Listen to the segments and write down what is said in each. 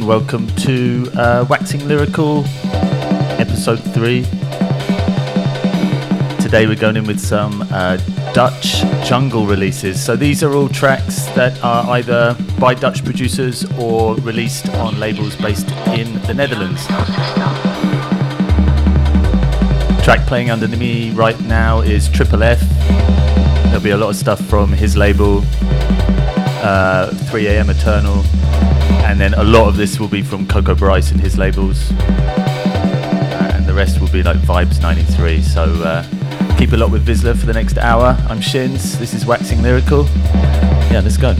afternoon. Welcome to uh, Waxing Lyrical, episode three. Today we're going in with some uh, Dutch jungle releases. So these are all tracks that are either by Dutch producers or released on labels based in the Netherlands. Track playing under me right now is Triple F. There'll be a lot of stuff from his label, uh, 3am Eternal and then a lot of this will be from Coco Bryce and his labels, and the rest will be like Vibes 93. So uh, keep a lot with VISLA for the next hour. I'm Shins. This is Waxing Lyrical. Yeah, let's go.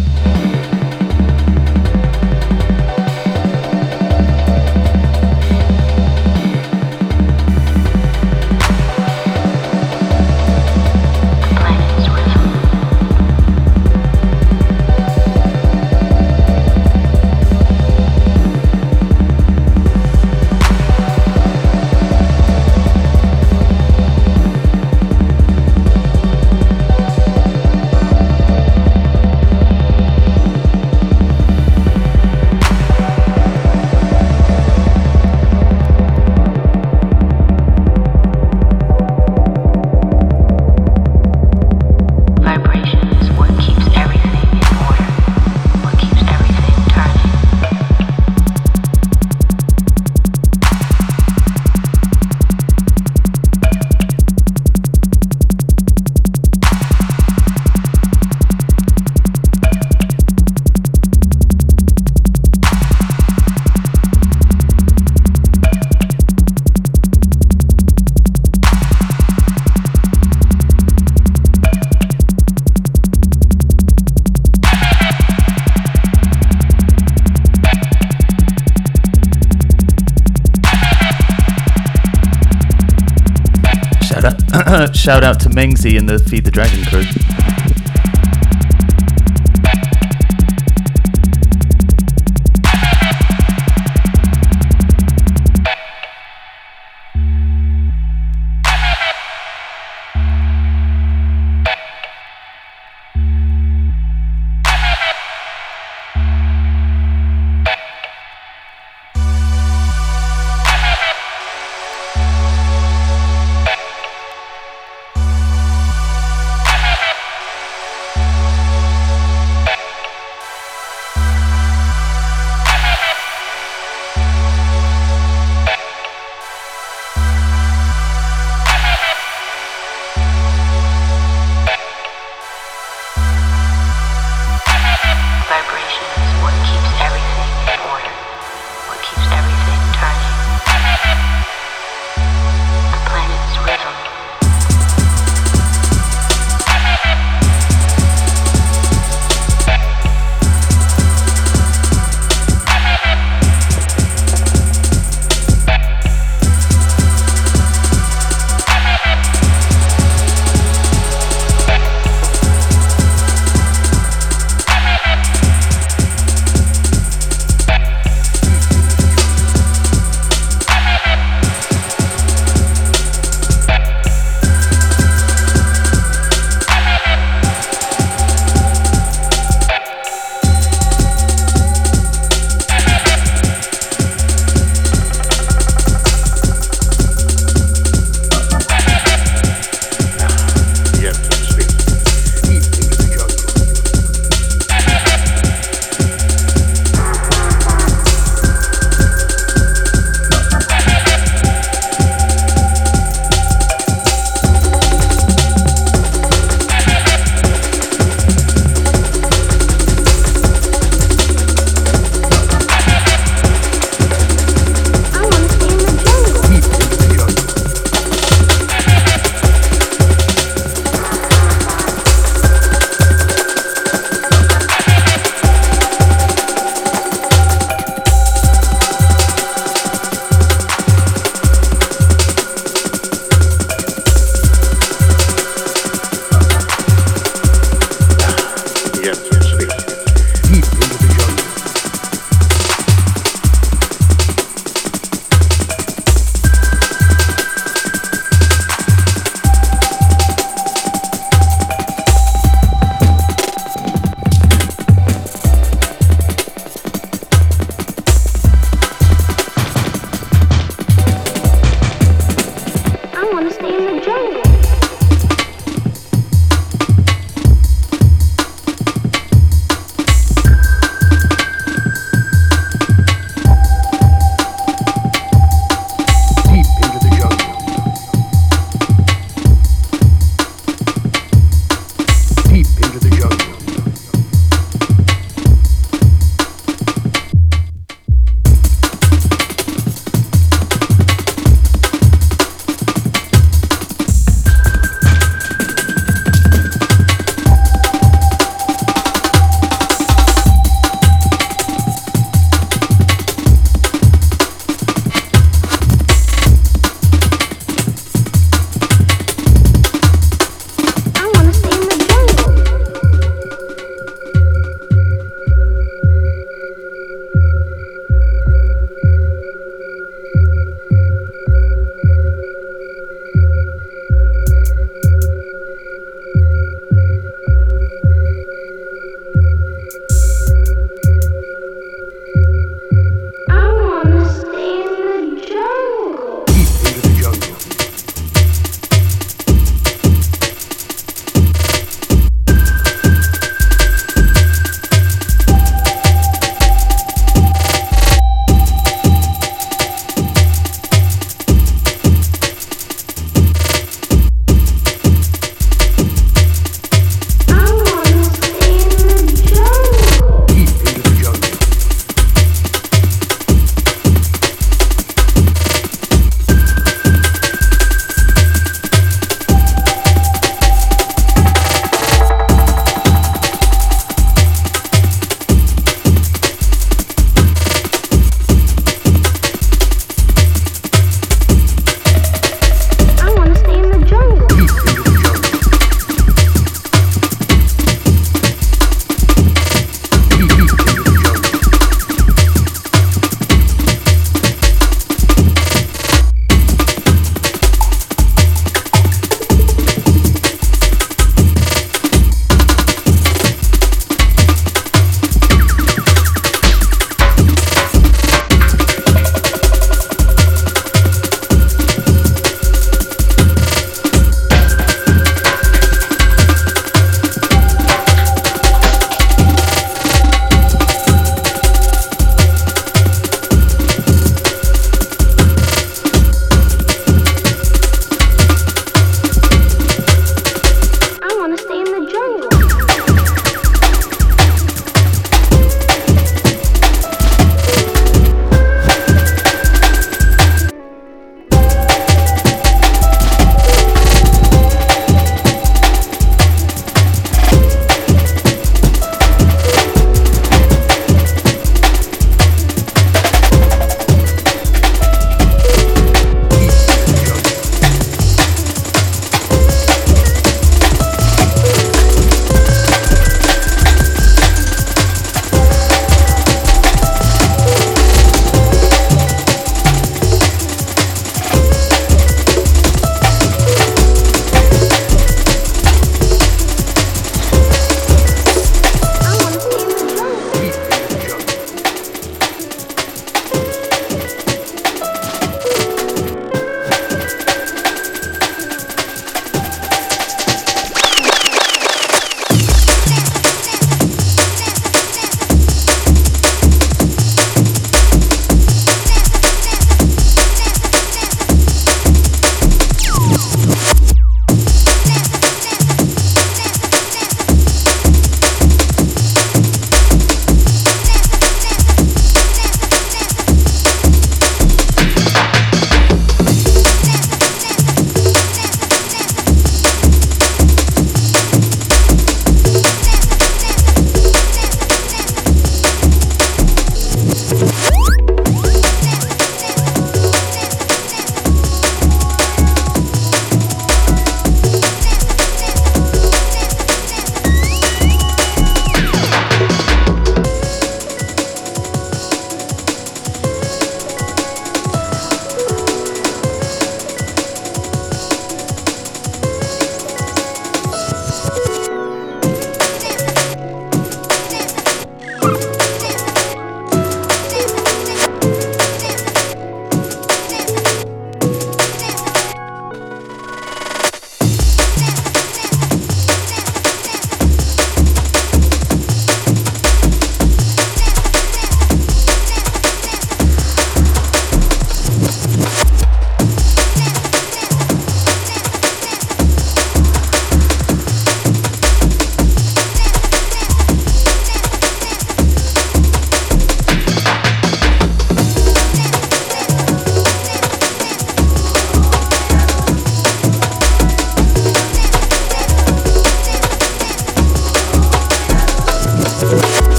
Shout out to Mengsy and the Feed the Dragon crew.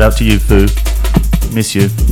Shout out to you, Foo. Miss you.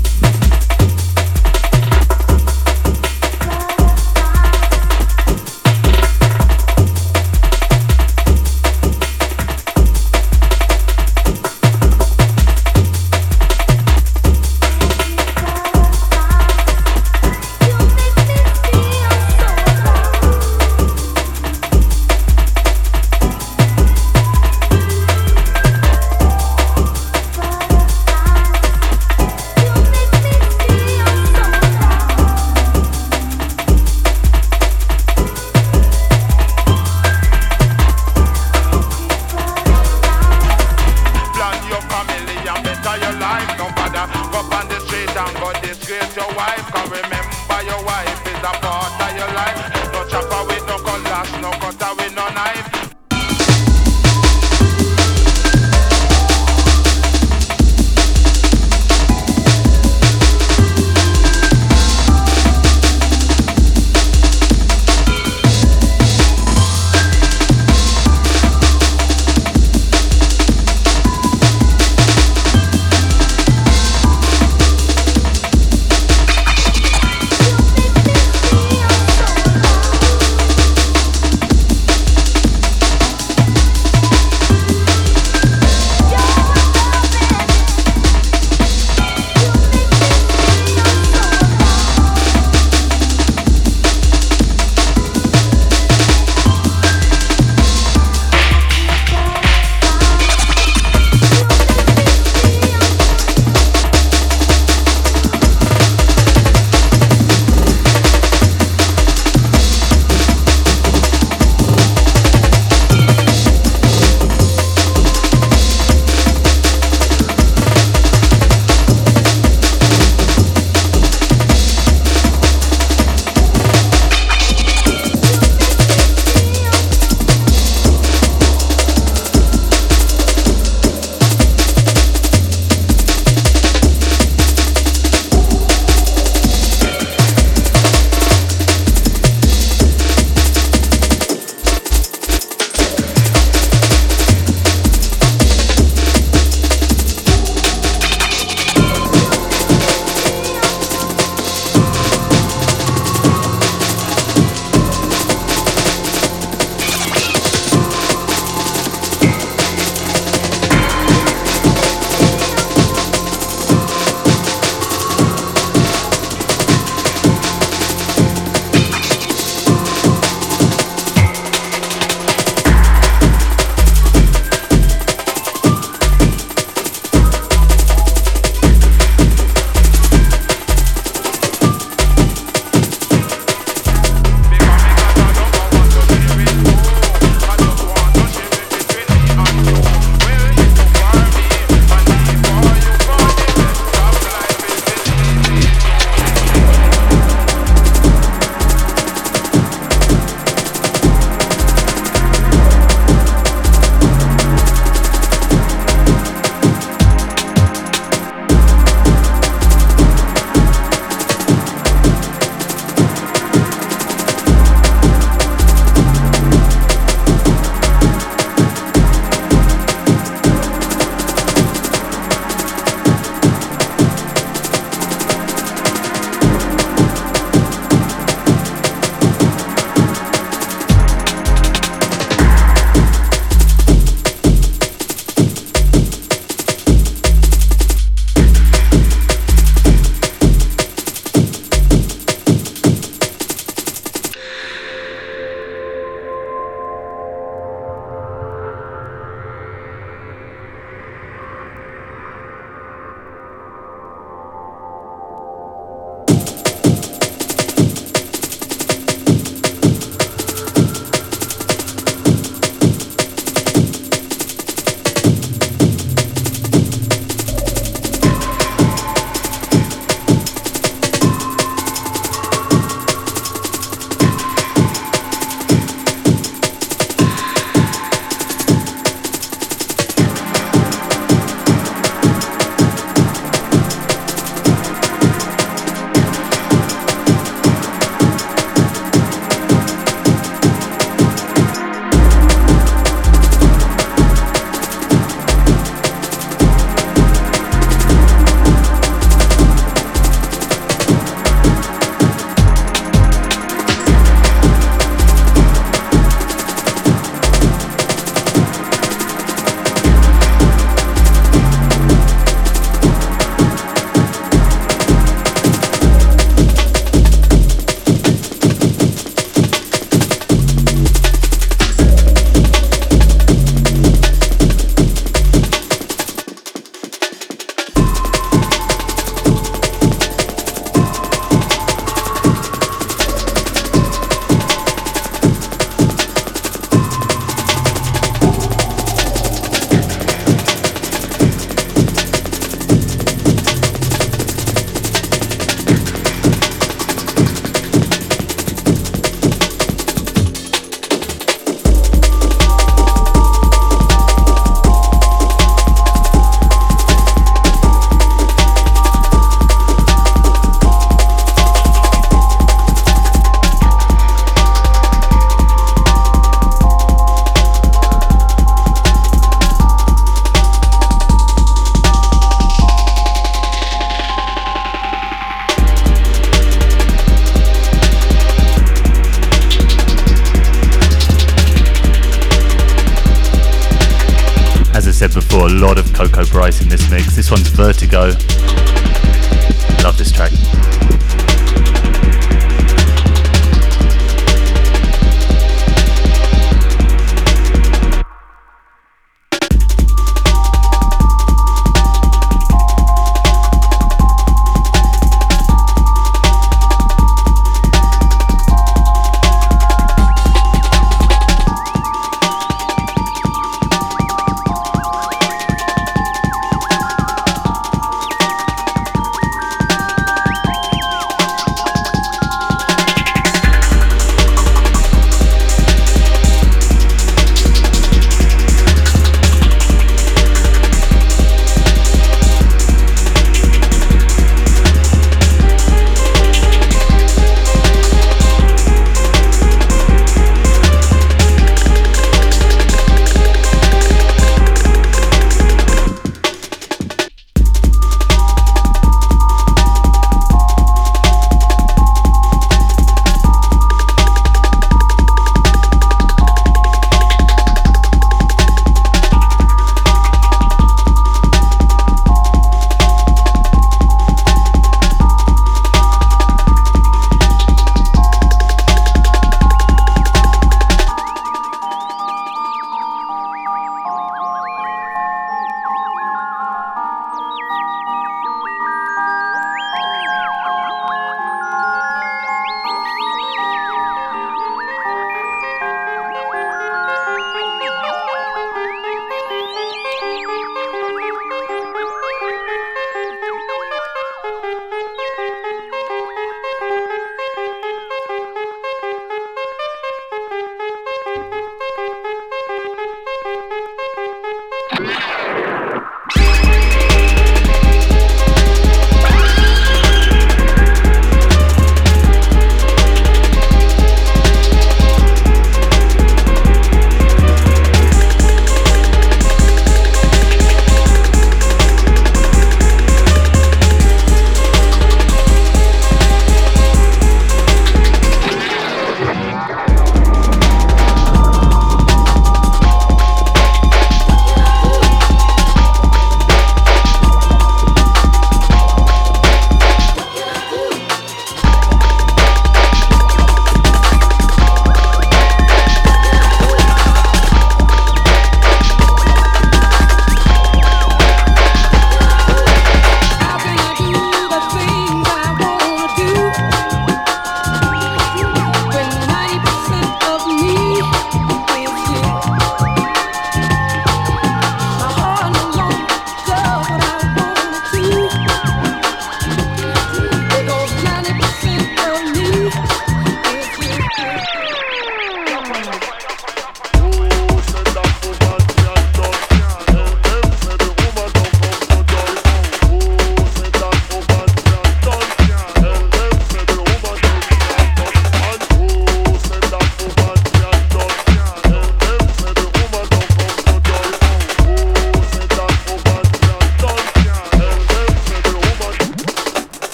Coco Bryce in this mix. This one's Vertigo.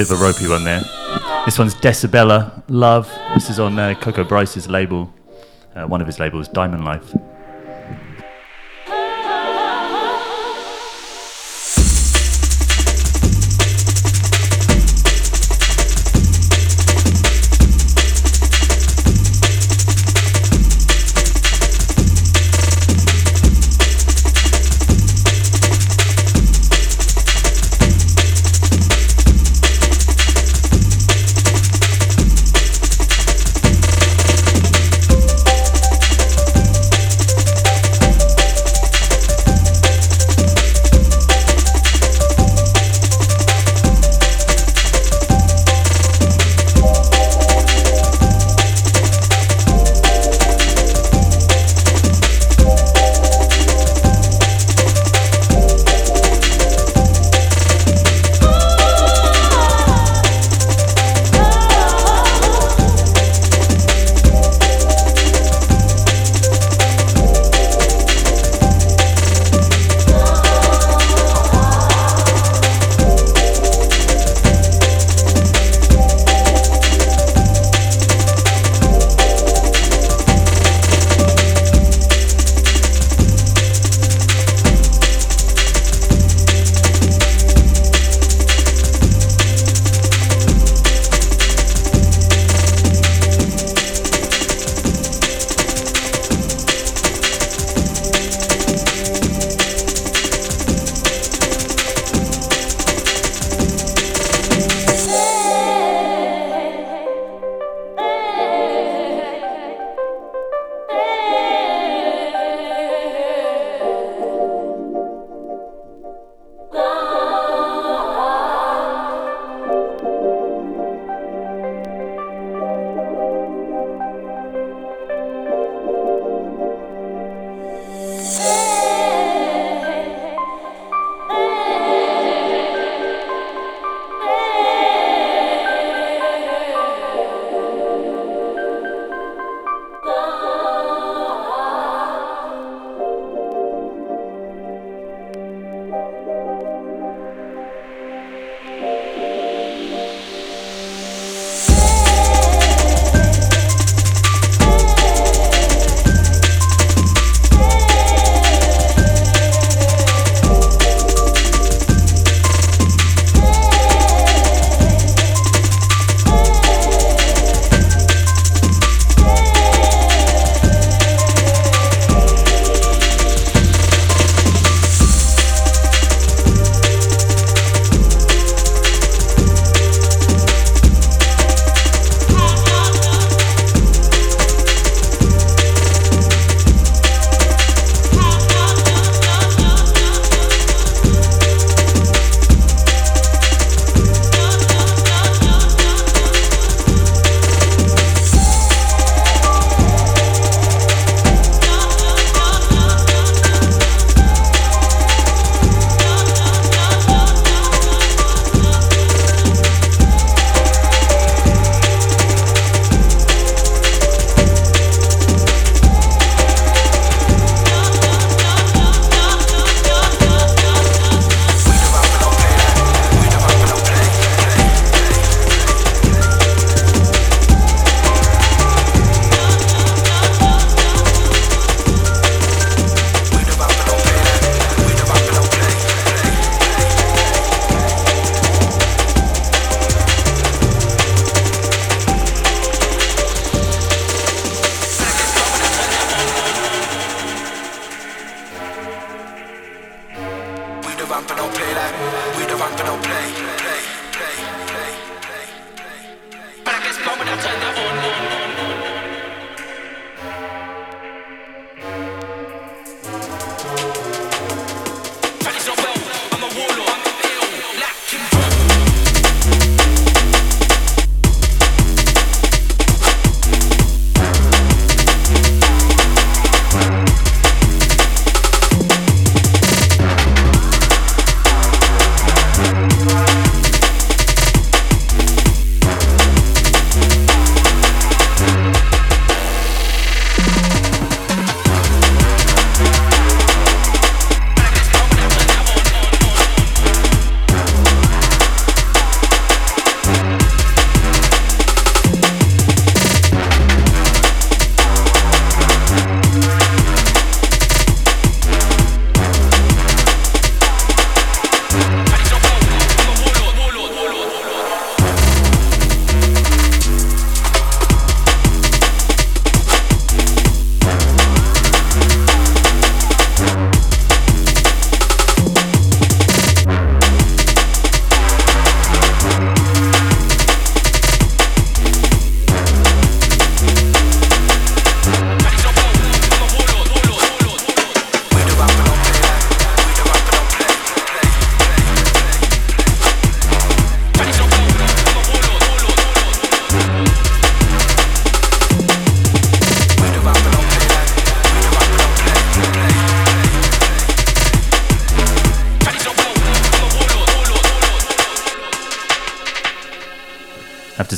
Bit of a ropey one there. This one's Decibella Love. This is on uh, Coco Bryce's label, uh, one of his labels, Diamond Life.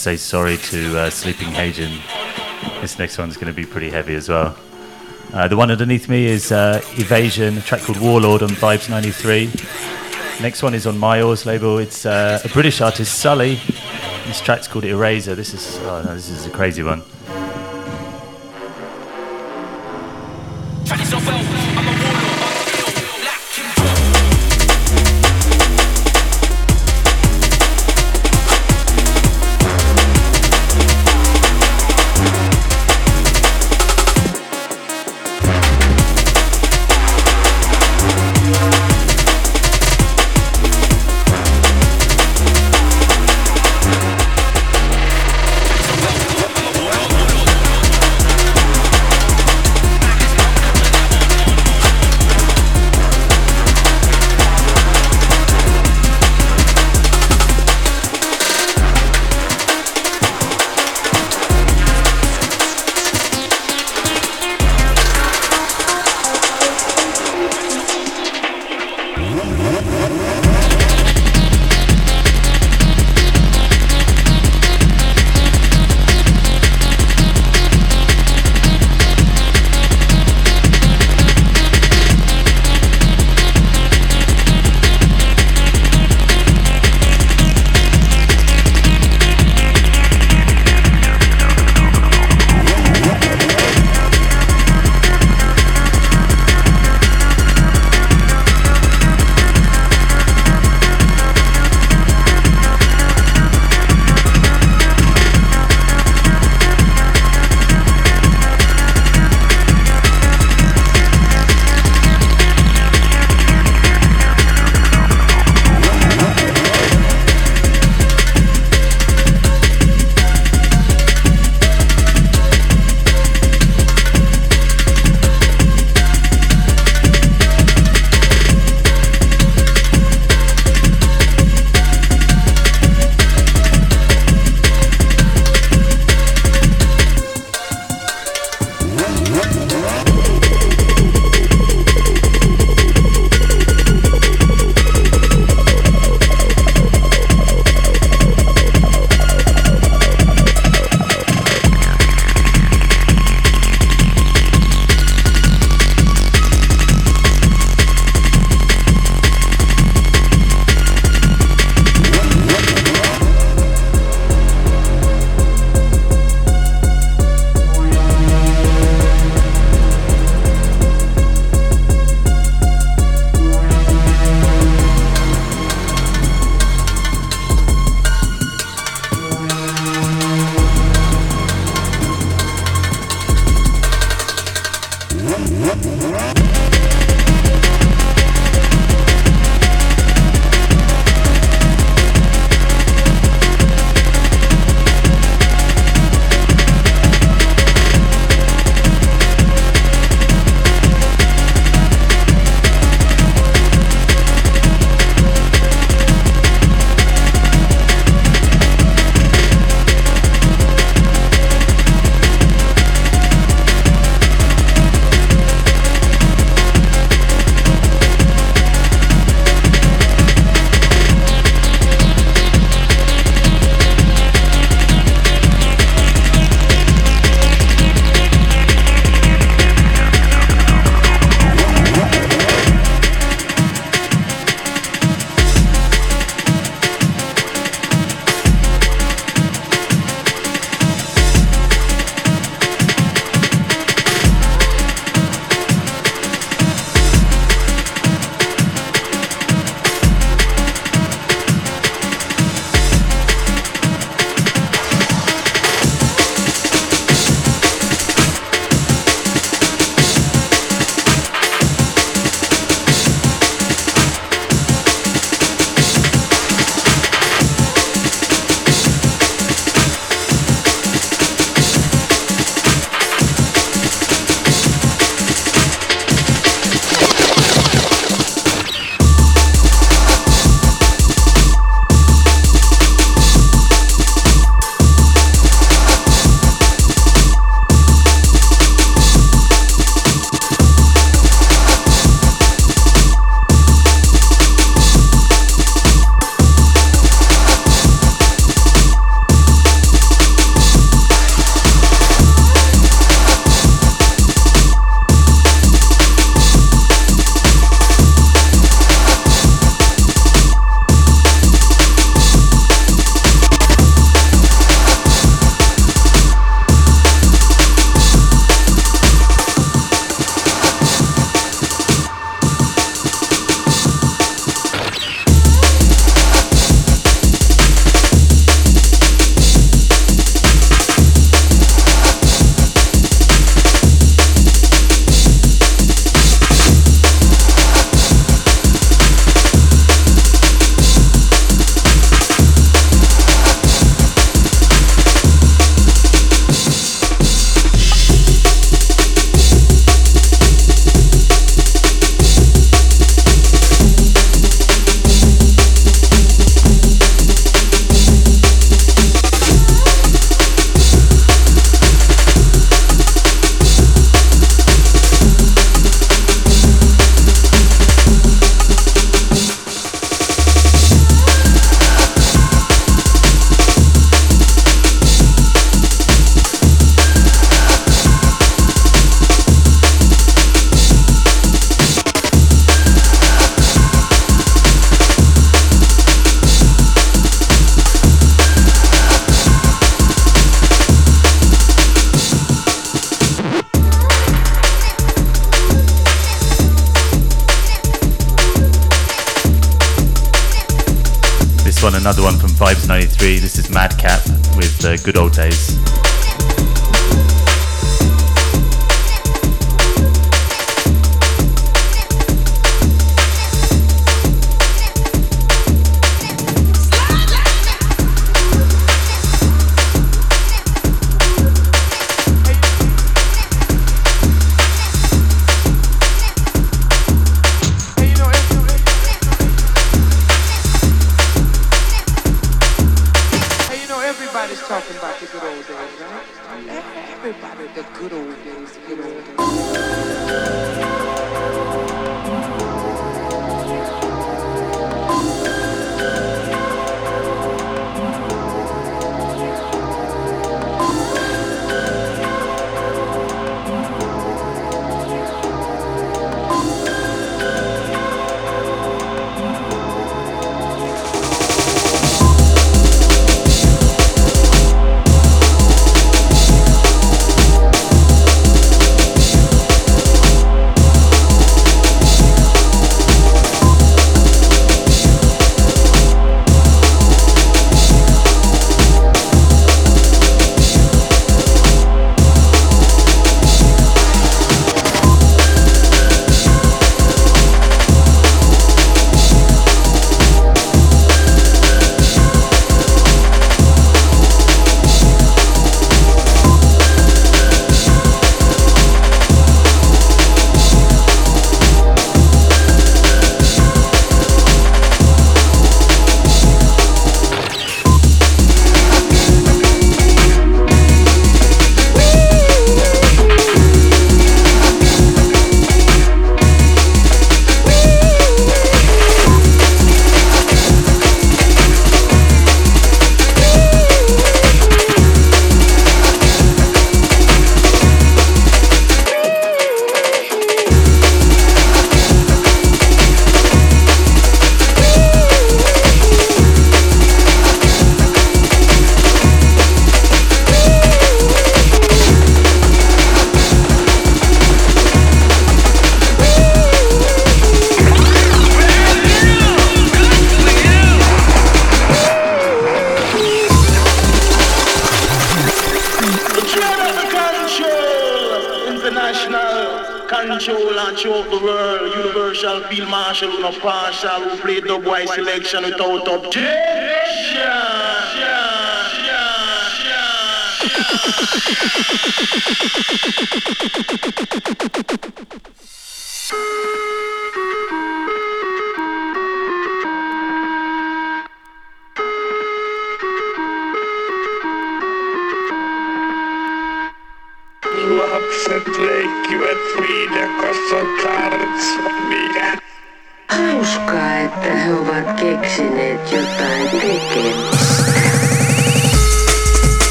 Say sorry to uh, Sleeping Hagen. This next one's going to be pretty heavy as well. Uh, the one underneath me is uh, Evasion, a track called Warlord on Vibes 93. Next one is on Myors label. It's uh, a British artist, Sully. This track's called Eraser. This is oh no, this is a crazy one.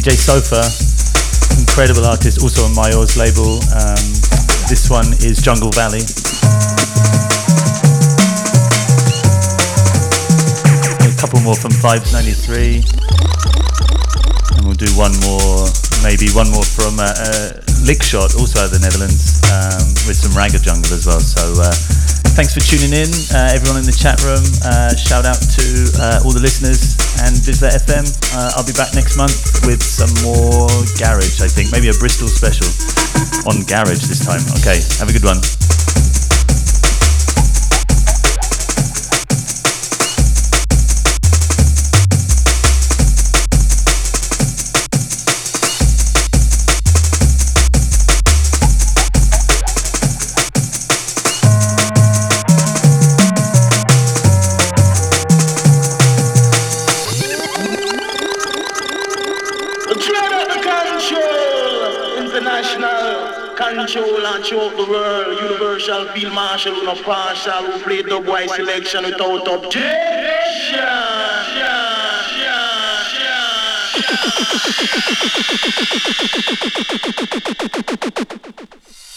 DJ Sofa, incredible artist, also on Mayor's label. Um, this one is Jungle Valley. A couple more from Vibes 93. And we'll do one more, maybe one more from uh, uh, Lickshot, also out of the Netherlands, um, with some Ragga Jungle as well. So uh, Thanks for tuning in, uh, everyone in the chat room. Uh, shout out to uh, all the listeners and VISLA FM. Uh, I'll be back next month with some more garage, I think. Maybe a Bristol special on garage this time. Okay, have a good one. Field Marshal, no partial, who played the boy selection without objection.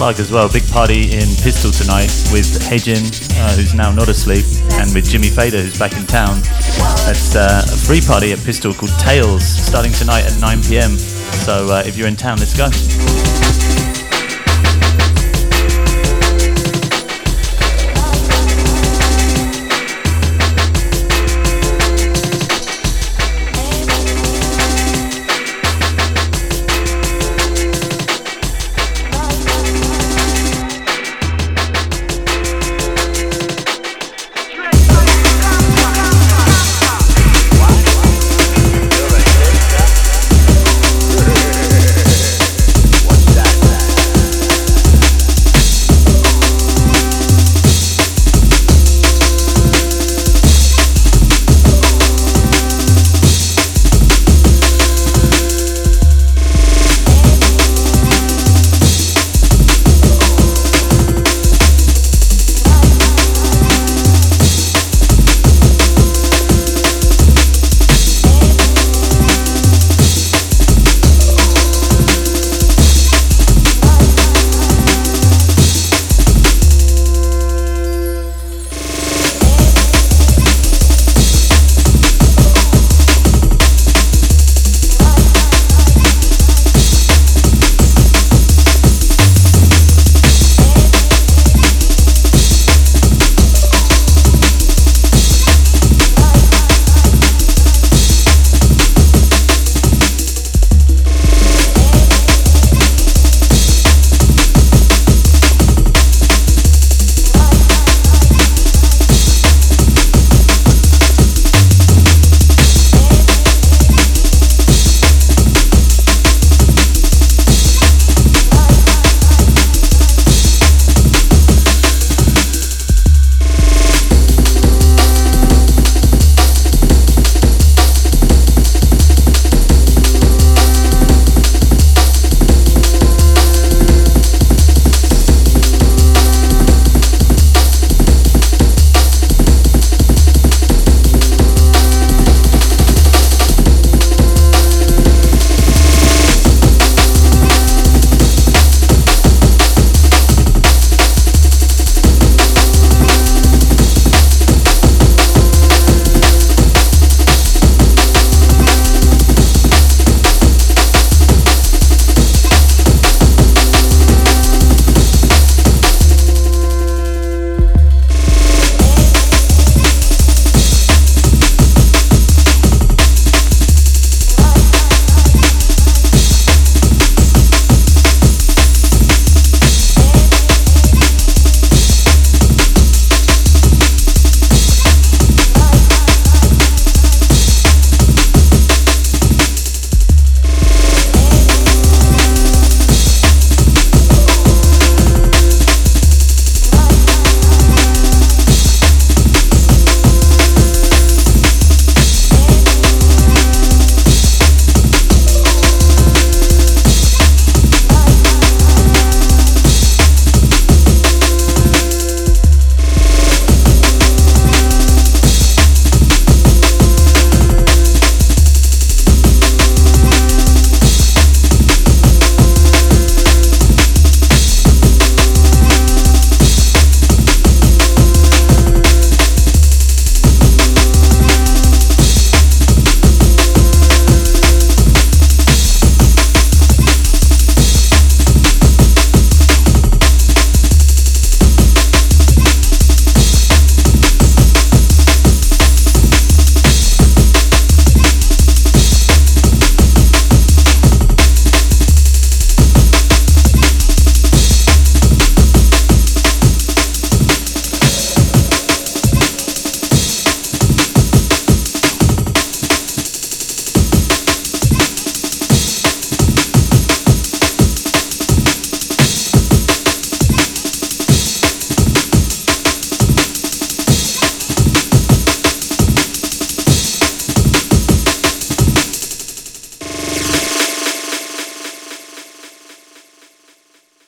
plug as well. Big party in Pistol tonight with Hejin, uh, who's now not asleep, and with Jimmy Fader, who's back in town. That's uh, a free party at Pistol called Tales, starting tonight at 9 pm. So uh, if you're in town, let's go.